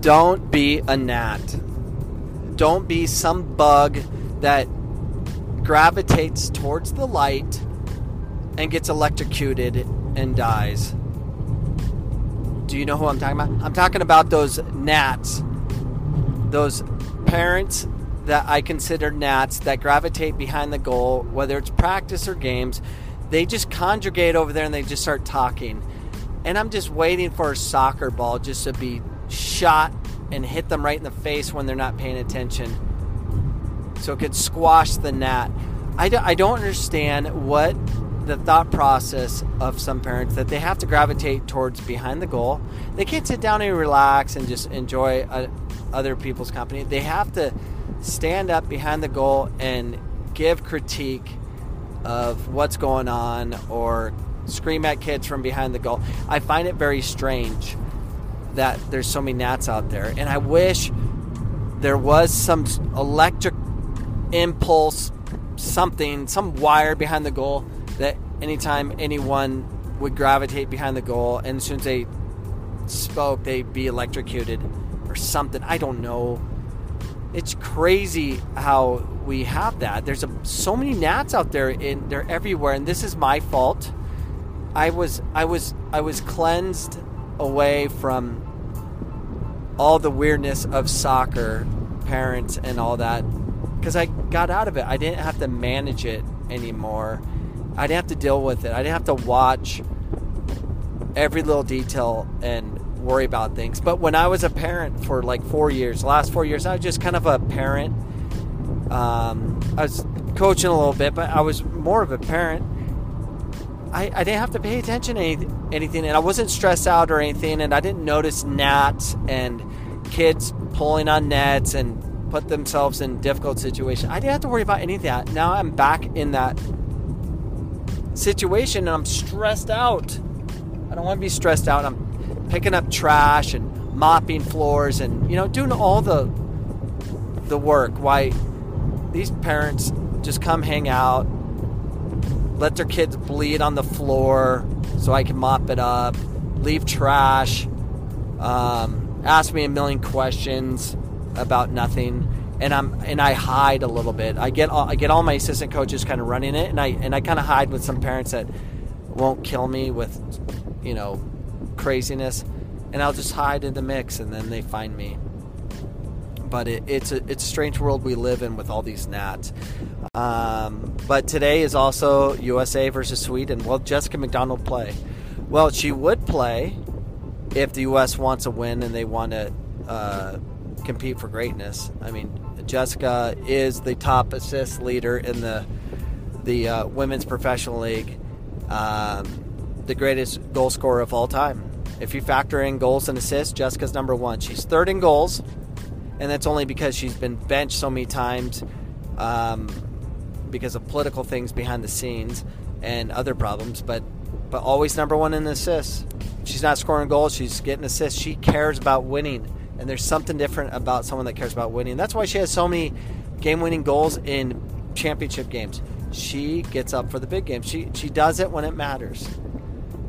Don't be a gnat. Don't be some bug that gravitates towards the light and gets electrocuted and dies. Do you know who I'm talking about? I'm talking about those gnats. Those parents that I consider gnats that gravitate behind the goal, whether it's practice or games. They just conjugate over there and they just start talking. And I'm just waiting for a soccer ball just to be shot and hit them right in the face when they're not paying attention. So it could squash the gnat. I, do, I don't understand what the thought process of some parents that they have to gravitate towards behind the goal. They can't sit down and relax and just enjoy uh, other people's company. They have to stand up behind the goal and give critique of what's going on or scream at kids from behind the goal. I find it very strange that there's so many gnats out there. And I wish there was some electric impulse, something, some wire behind the goal that anytime anyone would gravitate behind the goal and as soon as they spoke, they'd be electrocuted or something. I don't know. It's crazy how we have that. There's a, so many gnats out there, and they're everywhere. And this is my fault. I was, I was, I was cleansed away from all the weirdness of soccer, parents, and all that because I got out of it. I didn't have to manage it anymore. I didn't have to deal with it. I didn't have to watch every little detail and worry about things. But when I was a parent for like four years, last four years, I was just kind of a parent. Um, I was coaching a little bit, but I was more of a parent. I, I didn't have to pay attention to any, anything, and I wasn't stressed out or anything, and I didn't notice gnats and kids pulling on nets and put themselves in difficult situations. I didn't have to worry about any of that. Now I'm back in that situation, and I'm stressed out. I don't want to be stressed out. I'm picking up trash and mopping floors and you know doing all the the work. Why these parents just come hang out let their kids bleed on the floor so I can mop it up, leave trash, um, ask me a million questions about nothing, and I'm and I hide a little bit. I get all, I get all my assistant coaches kind of running it, and I and I kind of hide with some parents that won't kill me with, you know, craziness, and I'll just hide in the mix, and then they find me but it, it's a it's a strange world we live in with all these gnats. Um, but today is also USA versus Sweden. Will Jessica McDonald play? Well, she would play if the U.S. wants a win and they want to uh, compete for greatness. I mean, Jessica is the top assist leader in the the uh, women's professional league, um, the greatest goal scorer of all time. If you factor in goals and assists, Jessica's number one. She's third in goals and that's only because she's been benched so many times um, because of political things behind the scenes and other problems. But but always number one in assists. She's not scoring goals; she's getting assists. She cares about winning, and there's something different about someone that cares about winning. That's why she has so many game-winning goals in championship games. She gets up for the big game. She she does it when it matters,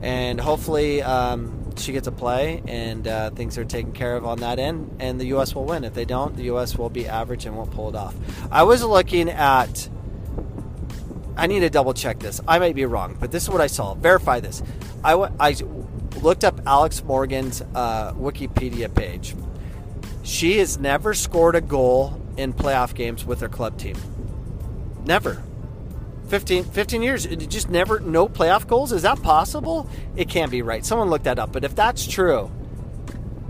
and hopefully. Um, she gets a play, and uh, things are taken care of on that end, and the U.S. will win. If they don't, the U.S. will be average and won't pull it off. I was looking at. I need to double check this. I might be wrong, but this is what I saw. Verify this. I, w- I looked up Alex Morgan's uh, Wikipedia page. She has never scored a goal in playoff games with her club team. Never. 15, 15 years, just never, no playoff goals? Is that possible? It can't be right. Someone looked that up. But if that's true,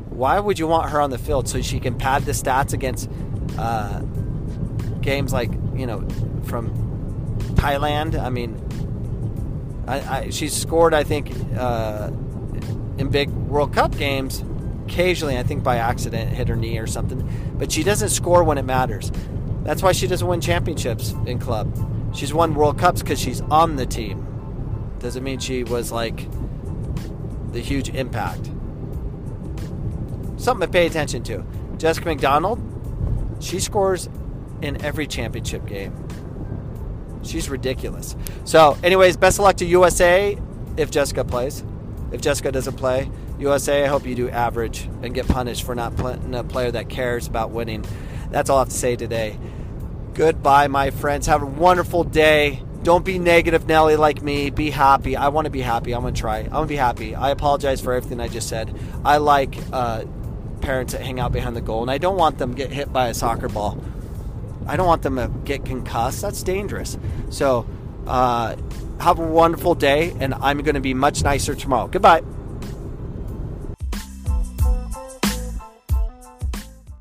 why would you want her on the field so she can pad the stats against uh, games like, you know, from Thailand? I mean, I, I, she's scored, I think, uh, in big World Cup games occasionally, I think by accident, hit her knee or something. But she doesn't score when it matters. That's why she doesn't win championships in club. She's won World Cups because she's on the team. Doesn't mean she was like the huge impact. Something to pay attention to. Jessica McDonald, she scores in every championship game. She's ridiculous. So, anyways, best of luck to USA if Jessica plays. If Jessica doesn't play, USA, I hope you do average and get punished for not putting a player that cares about winning. That's all I have to say today. Goodbye, my friends. Have a wonderful day. Don't be negative, Nelly, like me. Be happy. I want to be happy. I'm going to try. I'm going to be happy. I apologize for everything I just said. I like uh, parents that hang out behind the goal, and I don't want them get hit by a soccer ball. I don't want them to get concussed. That's dangerous. So, uh, have a wonderful day, and I'm going to be much nicer tomorrow. Goodbye.